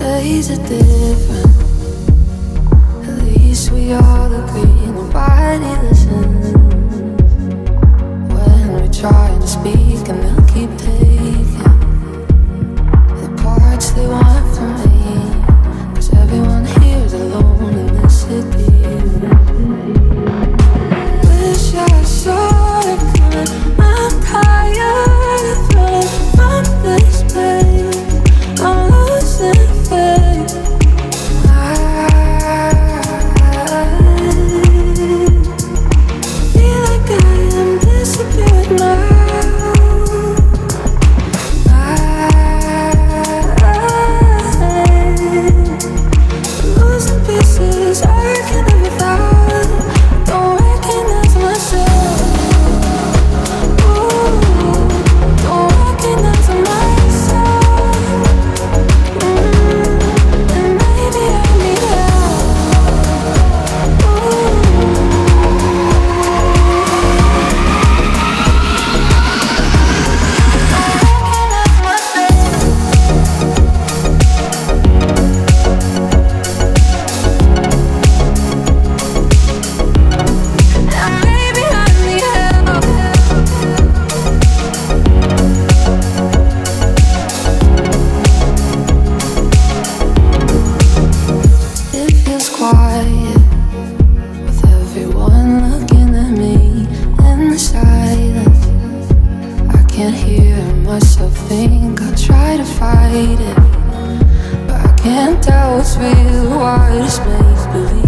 days are different. At least we all agree, nobody listens. When we try to speak, and they'll keep it. think I'll try to fight it, but I can't tell what's real, what is made. believe.